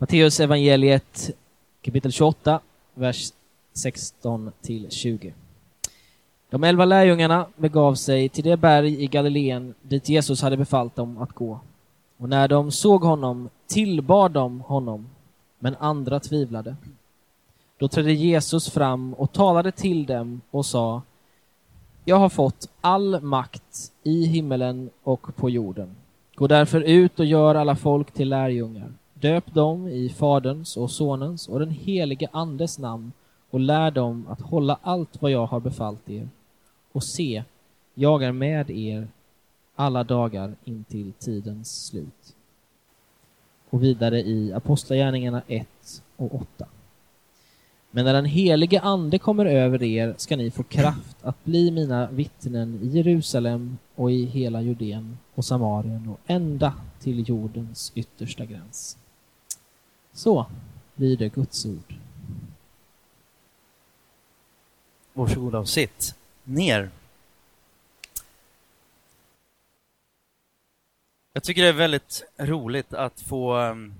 Matteus evangeliet kapitel 28, vers 16 till 20. De elva lärjungarna begav sig till det berg i Galileen dit Jesus hade befallt dem att gå. Och när de såg honom tillbad de honom, men andra tvivlade. Då trädde Jesus fram och talade till dem och sa Jag har fått all makt i himmelen och på jorden. Gå därför ut och gör alla folk till lärjungar. Döp dem i Faderns och Sonens och den helige Andes namn och lär dem att hålla allt vad jag har befallt er. Och se, jag är med er alla dagar intill tidens slut. Och vidare i Apostlagärningarna 1 och 8. Men när den helige Ande kommer över er ska ni få kraft att bli mina vittnen i Jerusalem och i hela Judeen och Samarien och ända till jordens yttersta gräns. Så lyder Guds ord. Varsågoda och sitt ner. Jag tycker det är väldigt roligt att få ehm,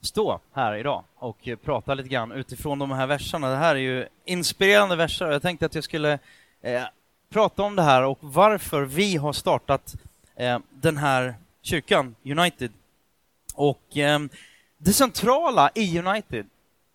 stå här idag och prata lite grann utifrån de här verserna. Det här är ju inspirerande verser. Jag tänkte att jag skulle eh, prata om det här och varför vi har startat eh, den här kyrkan, United. Och eh, det centrala i United,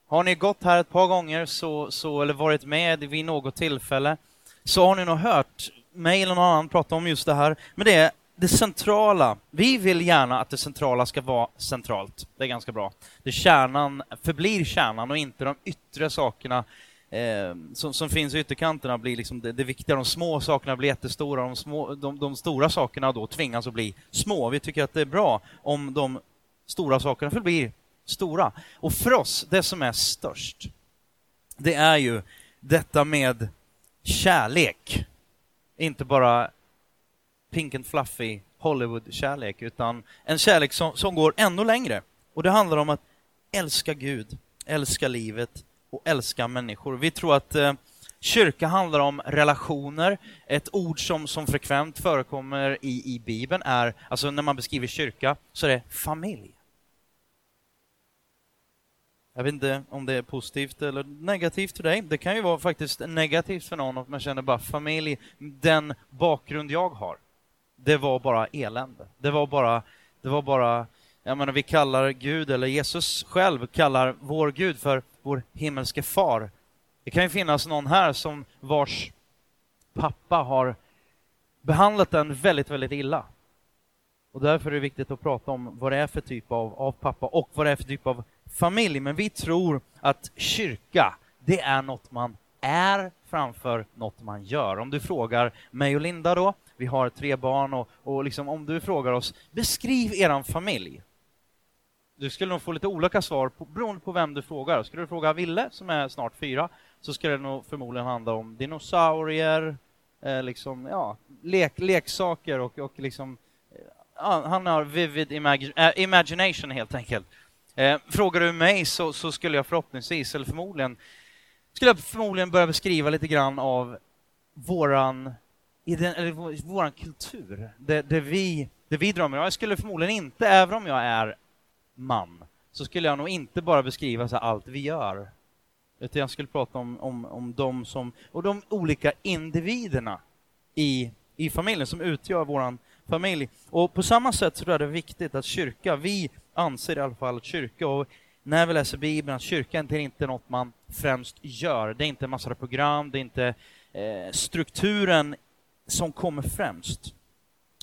har ni gått här ett par gånger så, så, eller varit med vid något tillfälle så har ni nog hört mig eller någon annan prata om just det här. Men det är det centrala. Vi vill gärna att det centrala ska vara centralt. Det är ganska bra. Det kärnan förblir kärnan och inte de yttre sakerna eh, som, som, finns i ytterkanterna blir liksom det, det viktiga. De små sakerna blir jättestora, de, små, de, de stora sakerna då tvingas att bli små. Vi tycker att det är bra om de stora sakerna förblir stora. Och för oss, det som är störst, det är ju detta med kärlek. Inte bara pink and fluffy Hollywood-kärlek, utan en kärlek som, som går ännu längre. Och det handlar om att älska Gud, älska livet och älska människor. Vi tror att eh, kyrka handlar om relationer. Ett ord som, som frekvent förekommer i, i Bibeln är, alltså när man beskriver kyrka, så är det familj. Jag vet inte om det är positivt eller negativt för dig. Det kan ju vara faktiskt negativt för någon att man känner bara familj, den bakgrund jag har. Det var bara elände. Det var bara, det var bara, jag menar vi kallar Gud, eller Jesus själv kallar vår Gud för vår himmelske far. Det kan ju finnas någon här som vars pappa har behandlat den väldigt, väldigt illa. Och därför är det viktigt att prata om vad det är för typ av, av pappa och vad det är för typ av familj. Men vi tror att kyrka, det är något man är framför något man gör. Om du frågar mig och Linda då, vi har tre barn och, och liksom, om du frågar oss, beskriv eran familj. Du skulle nog få lite olika svar på, beroende på vem du frågar. Skulle du fråga Ville, som är snart fyra, så skulle det nog förmodligen handla om dinosaurier, eh, liksom, ja, lek, leksaker och, och liksom, eh, han har vivid imag äh, eh, imagination helt enkelt. Eh, frågar du mig så, så, skulle jag förhoppningsvis, eller förmodligen, skulle jag förmodligen börja beskriva lite grann av våran, eller våran kultur, det, det, vi, det vi drömmer om. Jag skulle förmodligen inte, även om jag är man, så skulle jag nog inte bara beskriva så allt vi gör. Utan jag skulle prata om, om, om de som, och de olika individerna i, i familjen som utgör våran familj. Och på samma sätt så tror jag det är viktigt att kyrka, vi anser i alla fall att kyrka, och när vi läser Bibeln, att kyrkan är inte något man främst gör. Det är inte en massa program, det är inte eh, strukturen som kommer främst,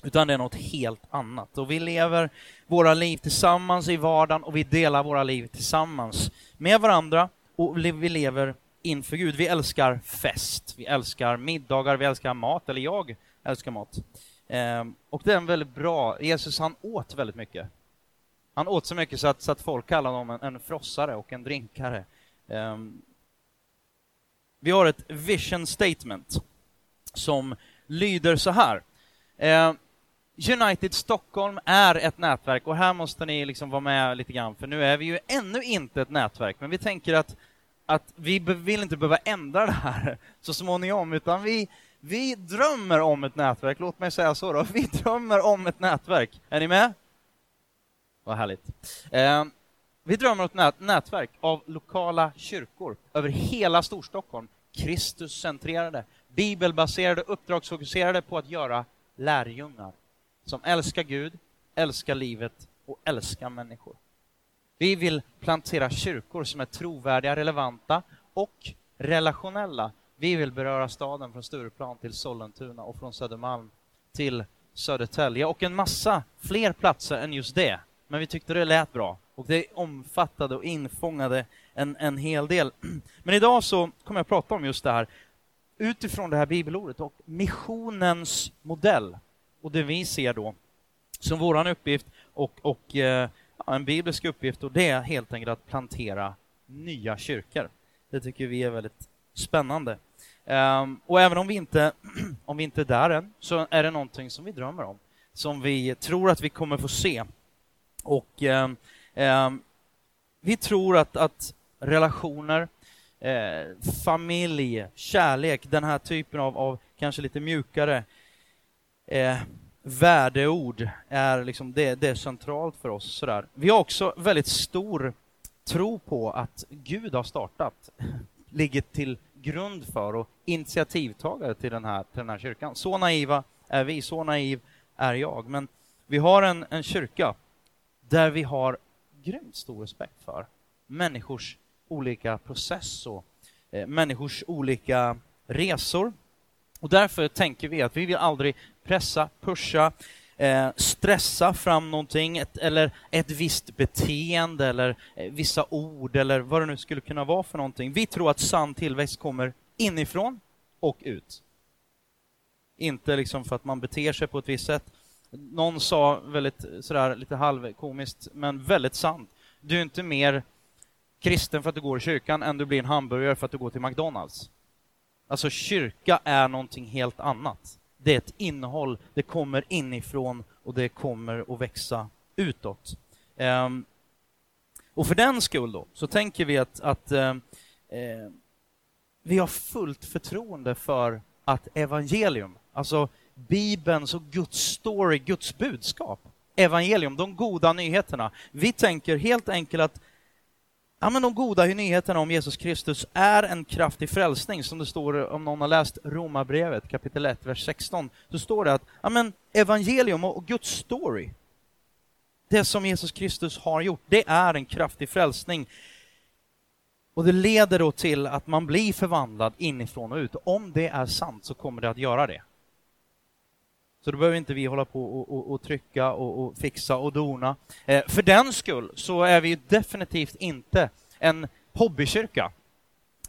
utan det är något helt annat. Och vi lever våra liv tillsammans i vardagen och vi delar våra liv tillsammans med varandra och vi lever inför Gud. Vi älskar fest, vi älskar middagar, vi älskar mat, eller jag älskar mat. Eh, och det är en väldigt bra, Jesus han åt väldigt mycket. Han åt så mycket så att, så att folk kallade honom en, en frossare och en drinkare. Um, vi har ett vision statement som lyder så här. Uh, United Stockholm är ett nätverk och här måste ni liksom vara med lite grann för nu är vi ju ännu inte ett nätverk men vi tänker att, att vi vill inte behöva ändra det här så småningom utan vi, vi drömmer om ett nätverk, låt mig säga så då. Vi drömmer om ett nätverk. Är ni med? Vad härligt. Eh, vi drömmer om ett nätverk av lokala kyrkor över hela Storstockholm, Kristuscentrerade, bibelbaserade, uppdragsfokuserade på att göra lärjungar som älskar Gud, älskar livet och älskar människor. Vi vill plantera kyrkor som är trovärdiga, relevanta och relationella. Vi vill beröra staden från Stureplan till Sollentuna och från Södermalm till Södertälje och en massa fler platser än just det. Men vi tyckte det lät bra och det omfattade och infångade en, en hel del. Men idag så kommer jag att prata om just det här utifrån det här bibelordet och missionens modell och det vi ser då som våran uppgift och, och eh, en biblisk uppgift och det är helt enkelt att plantera nya kyrkor. Det tycker vi är väldigt spännande. Um, och även om vi, inte, om vi inte är där än, så är det någonting som vi drömmer om, som vi tror att vi kommer få se. Och eh, eh, vi tror att, att relationer, eh, familj, kärlek, den här typen av, av kanske lite mjukare eh, värdeord är, liksom, det, det är centralt för oss. Sådär. Vi har också väldigt stor tro på att Gud har startat, ligger till grund för och initiativtagare till den här, till den här kyrkan. Så naiva är vi, så naiv är jag. Men vi har en, en kyrka där vi har grymt stor respekt för människors olika process och eh, människors olika resor. Och därför tänker vi att vi vill aldrig pressa, pusha, eh, stressa fram någonting, ett, eller ett visst beteende eller eh, vissa ord eller vad det nu skulle kunna vara för någonting. Vi tror att sann tillväxt kommer inifrån och ut. Inte liksom för att man beter sig på ett visst sätt. Någon sa väldigt sådär lite halvkomiskt, men väldigt sant. Du är inte mer kristen för att du går i kyrkan än du blir en hamburgare för att du går till McDonalds. Alltså kyrka är någonting helt annat. Det är ett innehåll, det kommer inifrån och det kommer att växa utåt. Um, och för den skull då, så tänker vi att, att uh, uh, vi har fullt förtroende för att evangelium, alltså Bibelns och Guds story, Guds budskap, evangelium, de goda nyheterna. Vi tänker helt enkelt att Ja, men de goda nyheterna om Jesus Kristus är en kraftig frälsning, som det står om någon har läst Romarbrevet kapitel 1, vers 16, så står det att ja, men evangelium och Guds story, det som Jesus Kristus har gjort, det är en kraftig frälsning. Och det leder då till att man blir förvandlad inifrån och ut. Om det är sant så kommer det att göra det. Så då behöver inte vi hålla på och, och, och trycka och, och, fixa och dona. Eh, för den skull så är vi definitivt inte en hobbykyrka.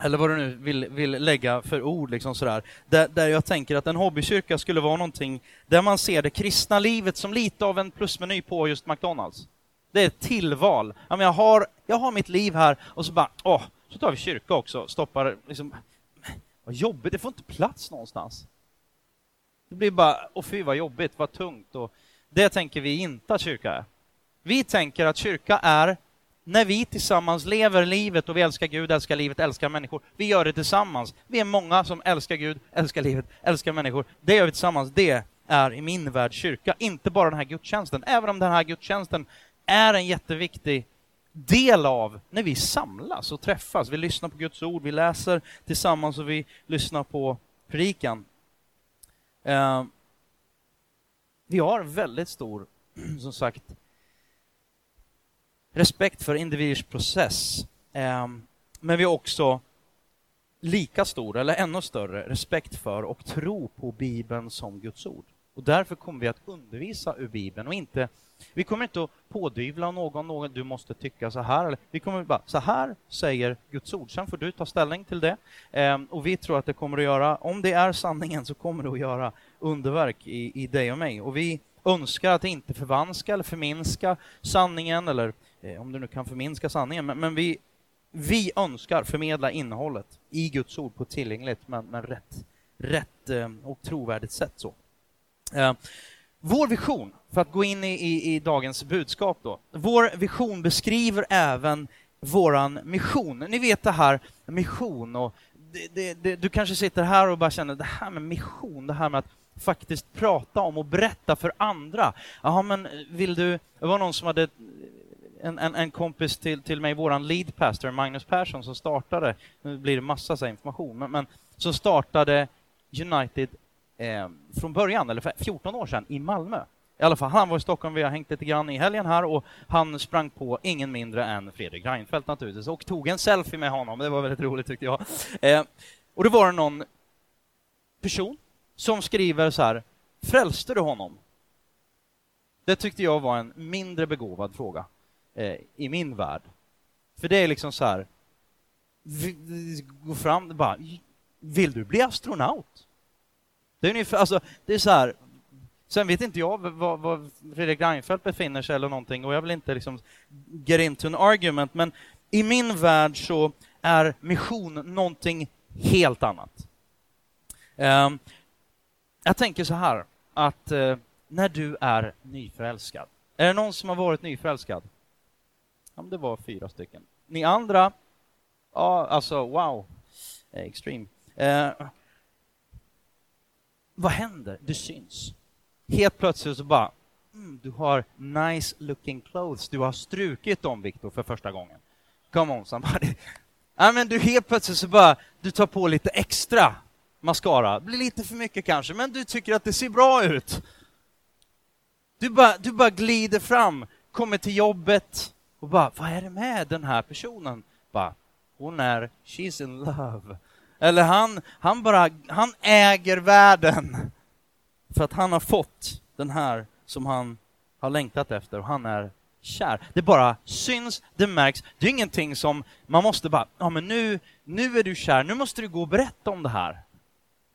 Eller vad du nu vill, vill lägga för ord, liksom sådär. Där, där jag tänker att en hobbykyrka skulle vara någonting där man ser det kristna livet som lite av en plusmeny på just McDonalds. Det är ett tillval. Jag, har, jag har mitt liv här och så bara, åh, så tar vi kyrka också, stoppar liksom, vad jobbigt, det får inte plats någonstans. Det blir bara, och fy vad jobbigt, vad tungt. Och det tänker vi inte att kyrka är. Vi tänker att kyrka är när vi tillsammans lever livet och vi älskar Gud, älskar livet, älskar människor. Vi gör det tillsammans. Vi är många som älskar Gud, älskar livet, älskar människor. Det gör vi tillsammans. Det är i min värld kyrka, inte bara den här gudstjänsten. Även om den här gudstjänsten är en jätteviktig del av när vi samlas och träffas. Vi lyssnar på Guds ord, vi läser tillsammans och vi lyssnar på predikan. Eh, vi har väldigt stor, som sagt, respekt för individers process. Eh, men vi har också lika stor, eller ännu större, respekt för och tro på Bibeln som Guds ord. Och därför kommer vi att undervisa ur Bibeln och inte vi kommer inte att pådyvla någon, någon du måste tycka så här. Vi kommer bara, så här säger Guds ord. Sen får du ta ställning till det. Ehm, och vi tror att det kommer att göra, om det är sanningen, så kommer det att göra underverk i, i dig och mig. Och vi önskar att inte förvanska eller förminska sanningen, eller eh, om du nu kan förminska sanningen, men, men, vi, vi önskar förmedla innehållet i Guds ord på ett tillgängligt men, men rätt, rätt eh, och trovärdigt sätt. Så. Eh, vår vision, för att gå in i, i, i, dagens budskap då. Vår vision beskriver även våran mission. Ni vet det här mission och det, det, det, du kanske sitter här och bara känner det här med mission, det här med att faktiskt prata om och berätta för andra. Jaha, men vill du... Det var någon som hade en, en, en kompis till, till mig, våran lead pastor, Magnus Persson, som startade, nu blir det massa så information, men, men som startade United eh, från början, eller för 14 år sedan, i Malmö. I alla fall, han var i Stockholm, vi har hängt lite grann i helgen här och han sprang på ingen mindre än Fredrik Reinfeldt naturligtvis och tog en selfie med honom. Det var väldigt roligt tyckte jag. Eh, och då var det någon person som skriver så här, frälste du honom? Det tyckte jag var en mindre begåvad fråga eh, i min värld. För det är liksom så här, gå fram och bara, vill du bli astronaut? Det är ungefär, alltså, det är så här, Sen vet inte jag var, var Fredrik Reinfeldt befinner sig eller någonting och jag vill inte liksom get into an argument, men i min värld så är mission någonting helt annat. Ehm, jag tänker så här, att eh, när du är nyförälskad, är det någon som har varit nyförälskad? Ja, det var fyra stycken. Ni andra, ja, alltså wow, extreme. Eh, vad händer? Det syns. Helt plötsligt så bara, mm, du har nice looking clothes. Du har strukit dem, Viktor, för första gången. Come on somebody. Ja, men du helt plötsligt så bara, du tar på lite extra mascara. Det blir lite för mycket kanske, men du tycker att det ser bra ut. Du bara, du bara glider fram, kommer till jobbet och bara, vad är det med den här personen? Bara, hon är, she's in love. Eller han, han bara, han äger världen. För att han har fått den här som han har längtat efter och han är kär. Det bara syns, det märks. Det är ingenting som man måste bara, ja men nu, nu är du kär, nu måste du gå och berätta om det här.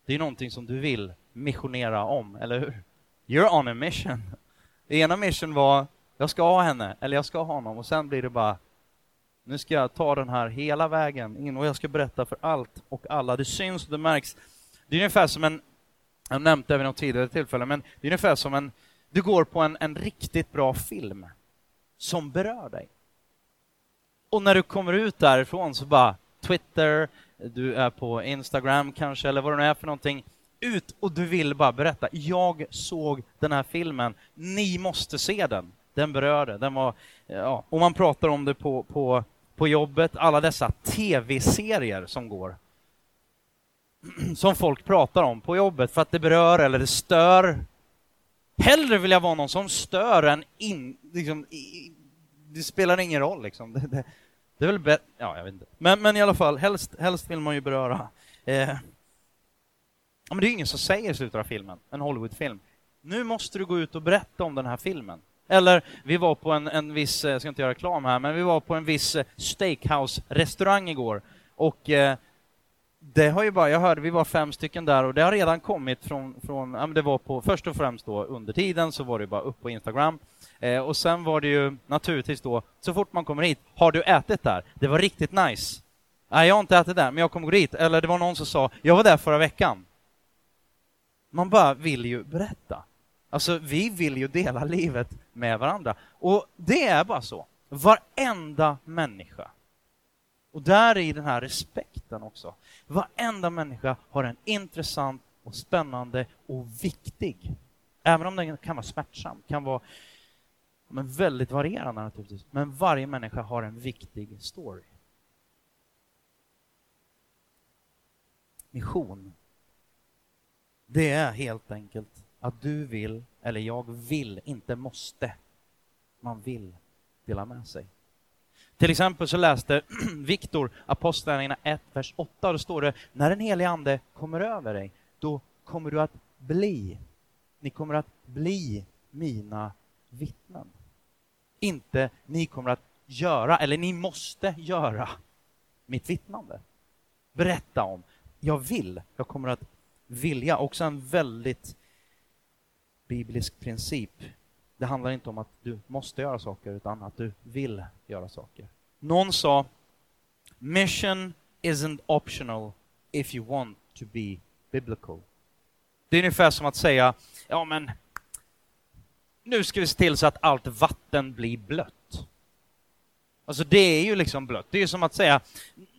Det är någonting som du vill missionera om, eller hur? You're on a mission. Det ena mission var, jag ska ha henne, eller jag ska ha honom, och sen blir det bara, nu ska jag ta den här hela vägen in och jag ska berätta för allt och alla. Det syns och det märks. Det är ungefär som en jag har nämnt det vid något tidigare tillfälle, men det är ungefär som en, du går på en, en riktigt bra film som berör dig. Och när du kommer ut därifrån så bara Twitter, du är på Instagram kanske, eller vad det nu är för någonting. Ut och du vill bara berätta. Jag såg den här filmen. Ni måste se den. Den berörde. Den var, ja. Och man pratar om det på, på, på jobbet, alla dessa tv-serier som går som folk pratar om på jobbet för att det berör eller det stör. Hellre vill jag vara någon som stör än in, liksom, i, det spelar ingen roll liksom. Det, det, det är väl bättre, ja jag vet inte. Men, men i alla fall, helst, helst vill man ju beröra. Eh, ja, men det är ingen som säger i slutet av filmen, en Hollywoodfilm. Nu måste du gå ut och berätta om den här filmen. Eller, vi var på en, en viss, eh, jag ska inte göra reklam här, men vi var på en viss eh, steakhouse-restaurang igår och eh, det har ju bara, jag hörde, vi var fem stycken där och det har redan kommit från, från ja, det var på, först och främst då under tiden så var det bara upp på Instagram eh, och sen var det ju naturligtvis då, så fort man kommer hit, har du ätit där? Det var riktigt nice. Nej, jag har inte ätit där, men jag kommer gå dit. Eller det var någon som sa, jag var där förra veckan. Man bara vill ju berätta. Alltså, vi vill ju dela livet med varandra. Och det är bara så. Varenda människa och där är den här respekten också. Varenda människa har en intressant och spännande och viktig, även om den kan vara smärtsam, kan vara men väldigt varierande naturligtvis, men varje människa har en viktig story. Mission. Det är helt enkelt att du vill, eller jag vill, inte måste. Man vill dela med sig. Till exempel så läste Viktor Apostlagärningarna 1, vers 8, och då står det när den helige Ande kommer över dig, då kommer du att bli, ni kommer att bli mina vittnen. Inte ni kommer att göra, eller ni måste göra mitt vittnande. Berätta om, jag vill, jag kommer att vilja. Också en väldigt biblisk princip det handlar inte om att du måste göra saker, utan att du vill göra saker. Någon sa, mission isn't optional if you want to be biblical. Det är ungefär som att säga, ja men, nu ska vi se till så att allt vatten blir blött. Alltså det är ju liksom blött. Det är som att säga,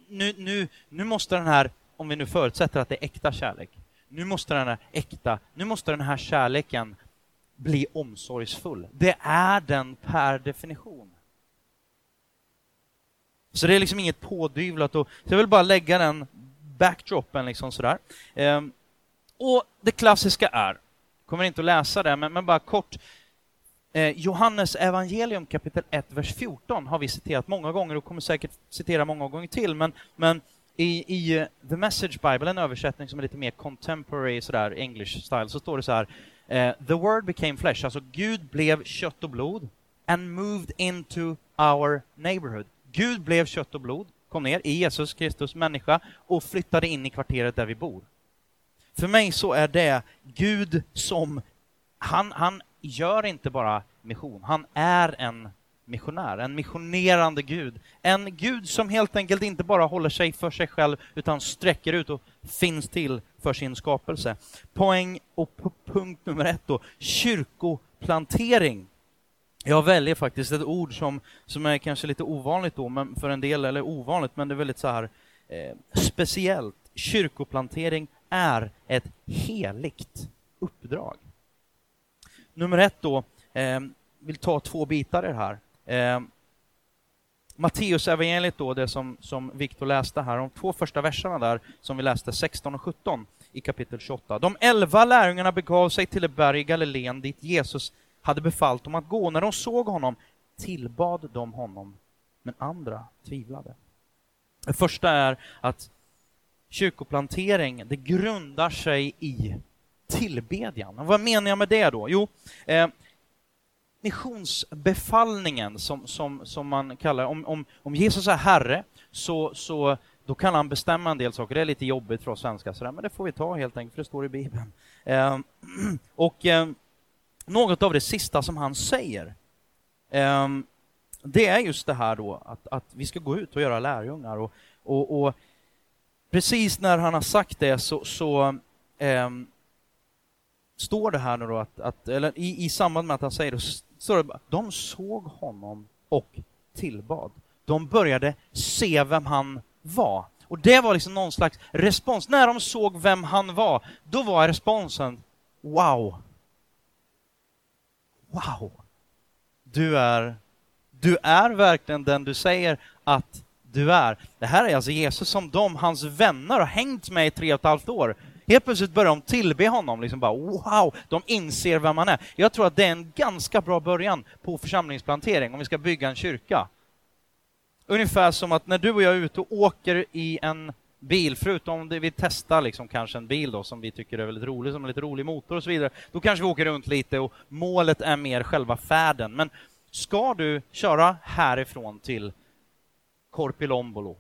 nu, nu, nu måste den här, om vi nu förutsätter att det är äkta kärlek, nu måste den här äkta, nu måste den här kärleken bli omsorgsfull. Det är den per definition. Så det är liksom inget pådyvlat. Och, så jag vill bara lägga den backdropen liksom sådär. Ehm, och det klassiska är, kommer inte att läsa det, men, men bara kort. Eh, Johannes evangelium kapitel 1, vers 14 har vi citerat många gånger och kommer säkert citera många gånger till, men, men i, i eh, The Message Bible, en översättning som är lite mer contemporary, sådär, English style, så står det så här eh, The word became flesh, alltså Gud blev kött och blod and moved into our neighborhood. Gud blev kött och blod, kom ner i Jesus Kristus människa och flyttade in i kvarteret där vi bor. För mig så är det Gud som, han, han gör inte bara mission, han är en missionär, en missionerande Gud. En Gud som helt enkelt inte bara håller sig för sig själv utan sträcker ut och finns till för sin skapelse. Poäng och punkt nummer ett då, kyrkoplantering. Jag väljer faktiskt ett ord som, som är kanske lite ovanligt då, men för en del, eller ovanligt, men det är väldigt så här eh, speciellt. Kyrkoplantering är ett heligt uppdrag. Nummer ett då, eh, vill ta två bitar i det här. Eh, Matteus evangeliet då, det som, som Viktor läste här, de två första verserna där som vi läste, 16 och 17 i kapitel 28. De elva lärjungarna begav sig till ett berg i Galileen dit Jesus hade befallt dem att gå. När de såg honom tillbad de honom, men andra tvivlade. Det första är att kyrkoplantering, det grundar sig i tillbedjan. Och vad menar jag med det då? Jo, eh, missionsbefallningen som, som, som man kallar om, om, om Jesus är Herre, så, så då kan han bestämma en del saker. Det är lite jobbigt för oss svenskar, sådär, men det får vi ta helt enkelt, för det står i Bibeln. Eh, och eh, något av det sista som han säger, eh, det är just det här då att, att vi ska gå ut och göra lärjungar. Och, och, och precis när han har sagt det så, så eh, står det här nu då att, att eller i, i samband med att han säger det, så det de såg honom och tillbad. De började se vem han var. Och det var liksom någon slags respons. När de såg vem han var, då var responsen Wow! Wow! Du är, du är verkligen den du säger att du är. Det här är alltså Jesus som de, hans vänner, har hängt med i tre och ett halvt år. Helt plötsligt börjar de tillbe honom, liksom bara wow, de inser vem han är. Jag tror att det är en ganska bra början på församlingsplantering om vi ska bygga en kyrka. Ungefär som att när du och jag är ute och åker i en bil, förutom det vi testar liksom kanske en bil då som vi tycker är väldigt rolig, som har lite rolig motor och så vidare, då kanske vi åker runt lite och målet är mer själva färden. Men ska du köra härifrån till Korpilombolo,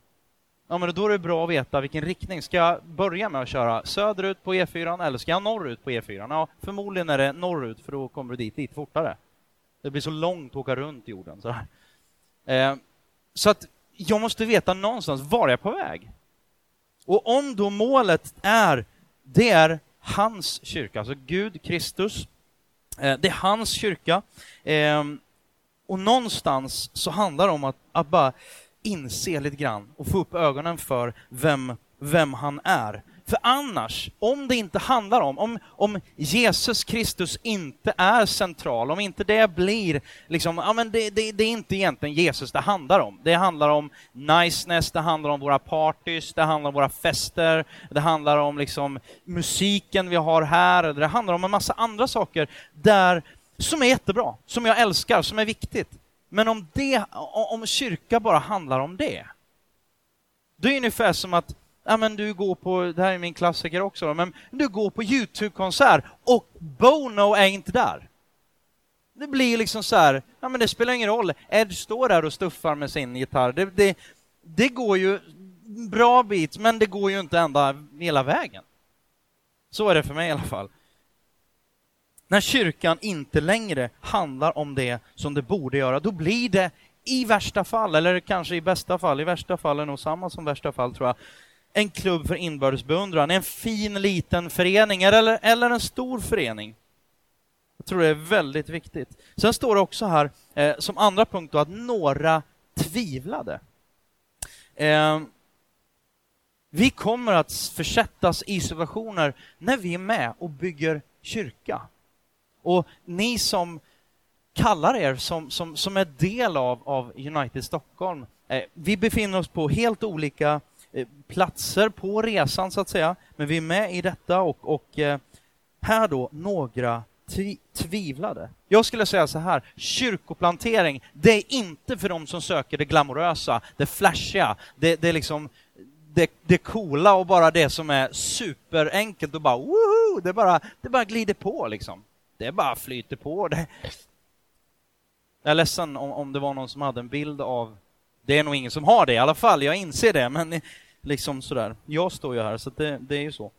ja men då är det bra att veta vilken riktning. Ska jag börja med att köra söderut på E4 eller ska jag norrut på E4? Ja, förmodligen är det norrut för då kommer du dit lite fortare. Det blir så långt att åka runt jorden. Så, eh, så att jag måste veta någonstans, var jag är på väg? Och om då målet är, det är hans kyrka, alltså Gud, Kristus, eh, det är hans kyrka. Eh, och någonstans så handlar det om att, att bara inse lite grann och få upp ögonen för vem, vem han är. För annars, om det inte handlar om, om, om Jesus Kristus inte är central, om inte det blir liksom, ja men det, det, det är inte egentligen Jesus det handlar om. Det handlar om niceness, det handlar om våra partys, det handlar om våra fester, det handlar om liksom musiken vi har här, det handlar om en massa andra saker där, som är jättebra, som jag älskar, som är viktigt. Men om, det, om kyrka bara handlar om det, då är det ungefär som att ja, men du går på, det här är min klassiker också, men du går på YouTube-konsert och Bono är inte där. Det blir liksom så här, ja men det spelar ingen roll, Ed står där och stuffar med sin gitarr. Det, det, det går ju en bra bit, men det går ju inte ända hela vägen. Så är det för mig i alla fall. När kyrkan inte längre handlar om det som det borde göra, då blir det i värsta fall, eller kanske i bästa fall, i värsta fall är nog samma som värsta fall tror jag, en klubb för inbördes beundran, en fin liten förening eller, eller en stor förening. Jag tror det är väldigt viktigt. Sen står det också här eh, som andra punkt då, att några tvivlade. Eh, Vi kommer att försättas i situationer när vi är med och bygger kyrka. Och ni som kallar er som, som, som är del av, av United Stockholm, eh, vi befinner oss på helt olika eh, platser på resan så att säga, men vi är med i detta och, och eh, här då några tvi tvivlade. Jag skulle säga så här, kyrkoplantering, det är inte för de som söker det glamorösa, det flashiga, det, det är liksom det, det coola och bara det som är superenkelt och bara woho! Det bara, det bara glider på liksom. Det bara flyter på. Det. Jag är ledsen om, om det var någon som hade en bild av, det är nog ingen som har det i alla fall, jag inser det, men liksom sådär. Jag står ju här, så det, det är ju så.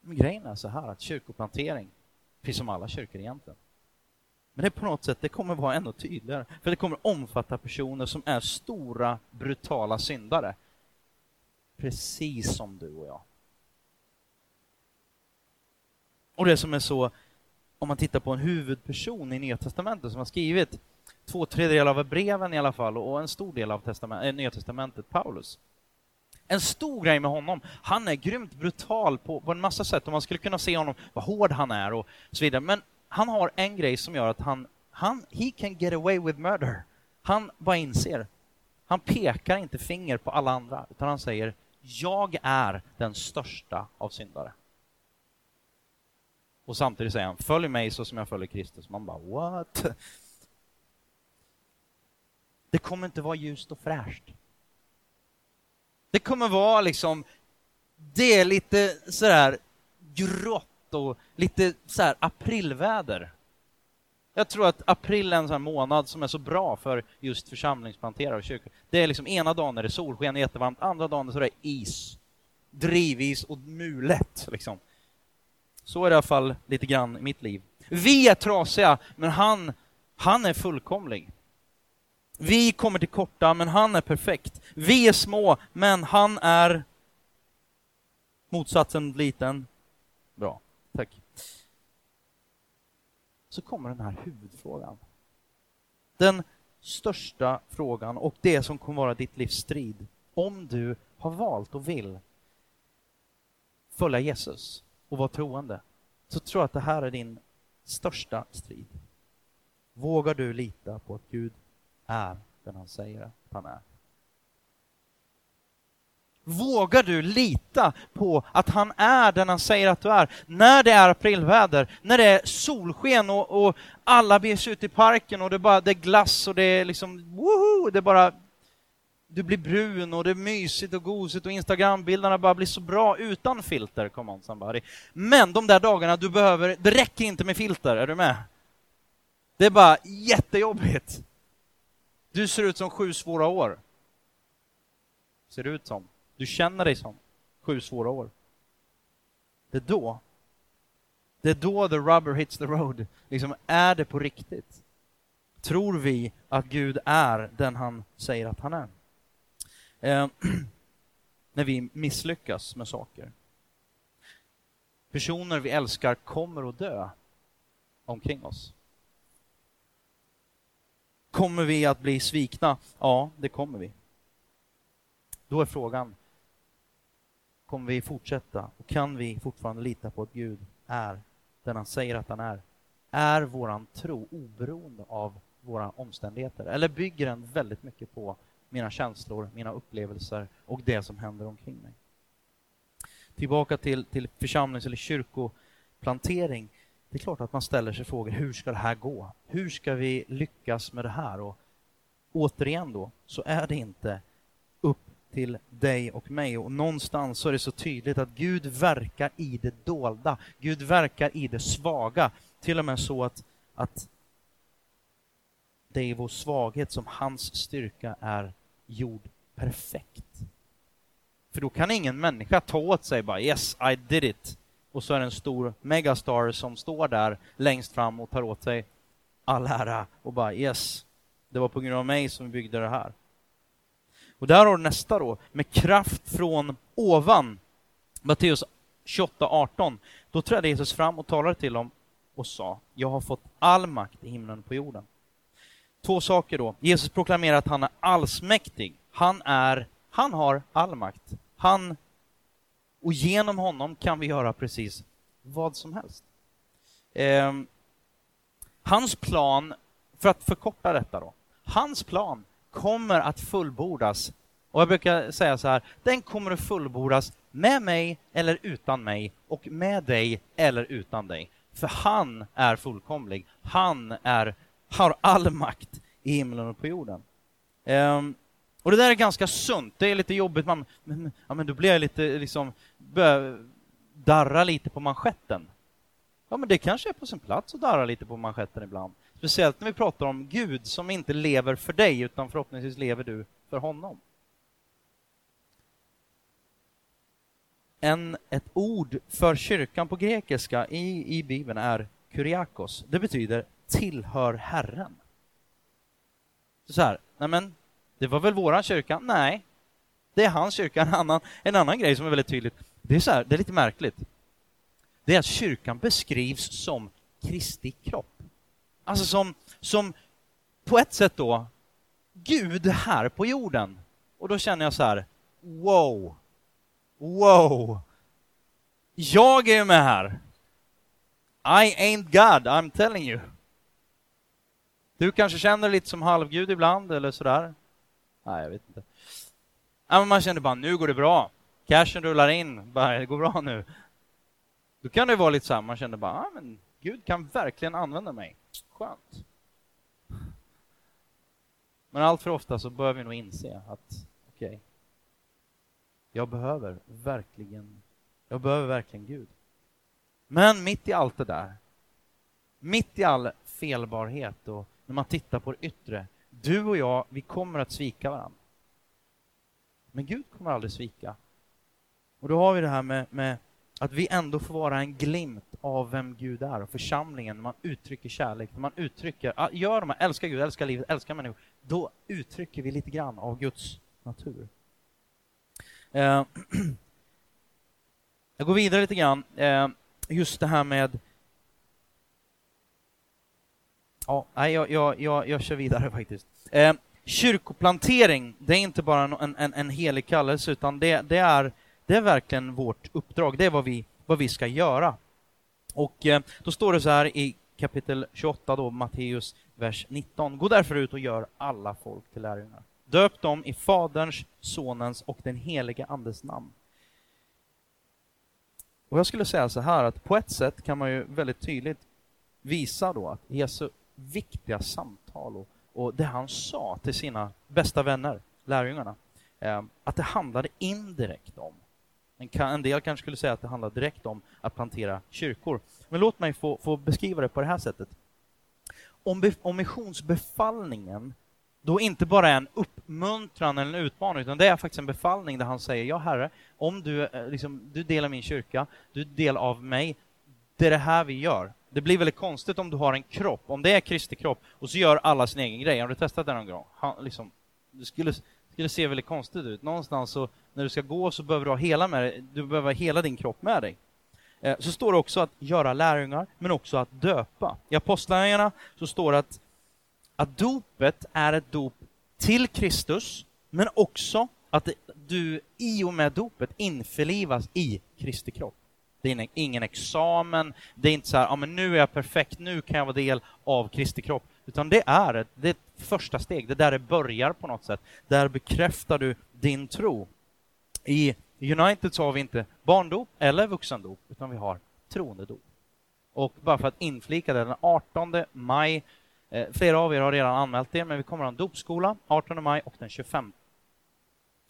Men grejen är så här att kyrkoplantering, precis som alla kyrkor egentligen, men det på något sätt, det kommer vara ännu tydligare. För det kommer omfatta personer som är stora, brutala syndare. Precis som du och jag. Och det som är så, om man tittar på en huvudperson i Nya Testamentet som har skrivit två tredjedelar av breven i alla fall och en stor del av testament, äh, Nya Testamentet, Paulus. En stor grej med honom, han är grymt brutal på, på en massa sätt och man skulle kunna se honom, vad hård han är och så vidare. Men han har en grej som gör att han, han, he can get away with murder. Han bara inser. Han pekar inte finger på alla andra, utan han säger jag är den största av syndare. Och samtidigt säger han, följ mig så som jag följer Kristus. Man bara, what? Det kommer inte vara ljust och fräscht. Det kommer vara liksom, det är lite sådär grått och lite såhär aprilväder. Jag tror att april är en sån månad som är så bra för just församlingsplanterare och kyrkor. Det är liksom ena dagen är det solsken jättevarmt, andra dagen är det is. Drivis och mulet liksom. Så är det i alla fall lite grann i mitt liv. Vi är trasiga, men han, han är fullkomlig. Vi kommer till korta, men han är perfekt. Vi är små, men han är motsatsen liten. Bra. Tack. Så kommer den här huvudfrågan. Den största frågan och det som kommer vara ditt livs strid. Om du har valt och vill följa Jesus och vara troende, så tror jag att det här är din största strid. Vågar du lita på att Gud är den han säger att han är? Vågar du lita på att han är den han säger att du är? När det är aprilväder, när det är solsken och, och alla beger sig ut i parken och det, bara, det är glass och det är liksom woho, det är bara du blir brun och det är mysigt och gosigt och Instagrambilderna bara blir så bra utan filter, come on somebody. Men de där dagarna du behöver, det räcker inte med filter, är du med? Det är bara jättejobbigt. Du ser ut som sju svåra år. Ser ut som. Du känner dig som sju svåra år. Det är då, det är då the rubber hits the road. Liksom, är det på riktigt? Tror vi att Gud är den han säger att han är? Eh, när vi misslyckas med saker. Personer vi älskar kommer att dö omkring oss. Kommer vi att bli svikna? Ja, det kommer vi. Då är frågan, kommer vi fortsätta och kan vi fortfarande lita på att Gud är den han säger att han är? Är våran tro oberoende av våra omständigheter? Eller bygger den väldigt mycket på mina känslor, mina upplevelser och det som händer omkring mig? Tillbaka till, till församlings eller kyrkoplantering. Det är klart att man ställer sig frågor, hur ska det här gå? Hur ska vi lyckas med det här? Och återigen då, så är det inte upp till dig och mig. Och någonstans så är det så tydligt att Gud verkar i det dolda. Gud verkar i det svaga. Till och med så att, att det är i vår svaghet som hans styrka är gjord perfekt. För då kan ingen människa ta åt sig bara yes, I did it. Och så är det en stor megastar som står där längst fram och tar åt sig all ära och bara yes, det var på grund av mig som vi byggde det här. Och där har du nästa då, med kraft från ovan. Matteus 28.18. Då trädde Jesus fram och talade till dem och sa, jag har fått all makt i himlen och på jorden. Två saker då. Jesus proklamerar att han är allsmäktig. Han är Han har all makt. Han, och genom honom kan vi göra precis vad som helst. Eh, hans plan, för att förkorta detta då, hans plan kommer att fullbordas. Och jag brukar säga så här, den kommer att fullbordas med mig eller utan mig och med dig eller utan dig. För han är fullkomlig. Han är, har all makt i himlen och på jorden. Um, och det där är ganska sunt. Det är lite jobbigt. Man, men, ja, men då blir jag lite liksom, darra lite på manschetten. Ja, men det kanske är på sin plats att darra lite på manschetten ibland. Speciellt när vi pratar om Gud som inte lever för dig, utan förhoppningsvis lever du för honom. En, ett ord för kyrkan på grekiska i, i Bibeln är kuriakos. Det betyder tillhör Herren. Så här, nej men, det var väl våran kyrka? Nej, det är hans kyrka. En annan, en annan grej som är väldigt tydligt, det är så här, det är lite märkligt. Det är att kyrkan beskrivs som Kristi kropp. Alltså som, som på ett sätt då, Gud här på jorden. Och då känner jag så här, wow, wow. Jag är med här. I ain't God, I'm telling you. Du kanske känner dig lite som halvgud ibland, eller sådär? Nej, jag vet inte. Ja, men man känner bara, nu går det bra. Cashen rullar in, bara, det går bra nu. Då kan det vara lite så här, man känner bara, ja, men Gud kan verkligen använda mig. Skönt. Men allt för ofta så bör vi nog inse att, okej, okay, jag behöver verkligen, jag behöver verkligen Gud. Men mitt i allt det där, mitt i all felbarhet och när man tittar på det yttre, du och jag, vi kommer att svika varandra. Men Gud kommer aldrig svika. Och då har vi det här med, med att vi ändå får vara en glimt av vem Gud är och församlingen, när man uttrycker kärlek, när man uttrycker, gör de här, älskar Gud, älskar livet, älskar människor, då uttrycker vi lite grann av Guds natur. Eh, jag går vidare lite grann, eh, just det här med Ja, nej, jag, jag, jag, jag kör vidare faktiskt. Eh, kyrkoplantering, det är inte bara en, en, en helig kallelse, utan det, det, är, det är verkligen vårt uppdrag. Det är vad vi, vad vi ska göra. Och eh, då står det så här i kapitel 28, då, Matteus, vers 19. Gå därför ut och gör alla folk till lärjungar. Döp dem i Faderns, Sonens och den helige Andes namn. Och jag skulle säga så här att på ett sätt kan man ju väldigt tydligt visa då att Jesu viktiga samtal och, och det han sa till sina bästa vänner, lärjungarna, eh, att det handlade indirekt om en, del kanske skulle säga att det handlade direkt om att plantera kyrkor. Men låt mig få, få beskriva det på det här sättet. Om, be, om missionsbefallningen då inte bara är en uppmuntran eller en utmaning, utan det är faktiskt en befallning där han säger, ja Herre, om du, eh, liksom, du delar min kyrka, du är del av mig, det är det här vi gör det blir väldigt konstigt om du har en kropp, om det är Kristi kropp, och så gör alla sin egen grej. Har du testat det någon gång? Han, liksom, det skulle, skulle se väldigt konstigt ut. Någonstans så, när du ska gå så behöver du ha hela, med, du behöver ha hela din kropp med dig. Eh, så står det också att göra lärjungar, men också att döpa. I Apostlagärningarna så står det att, att dopet är ett dop till Kristus, men också att du i och med dopet införlivas i Kristi kropp. Det är ingen examen, det är inte så här, ja men nu är jag perfekt, nu kan jag vara del av Kristi kropp. Utan det är ett, det är ett första steg, det är där det börjar på något sätt. Där bekräftar du din tro. I United så har vi inte barndop eller vuxendop, utan vi har troendedop. Och bara för att inflika det, den 18 maj, eh, flera av er har redan anmält er, men vi kommer att ha en dopskola 18 maj och den 25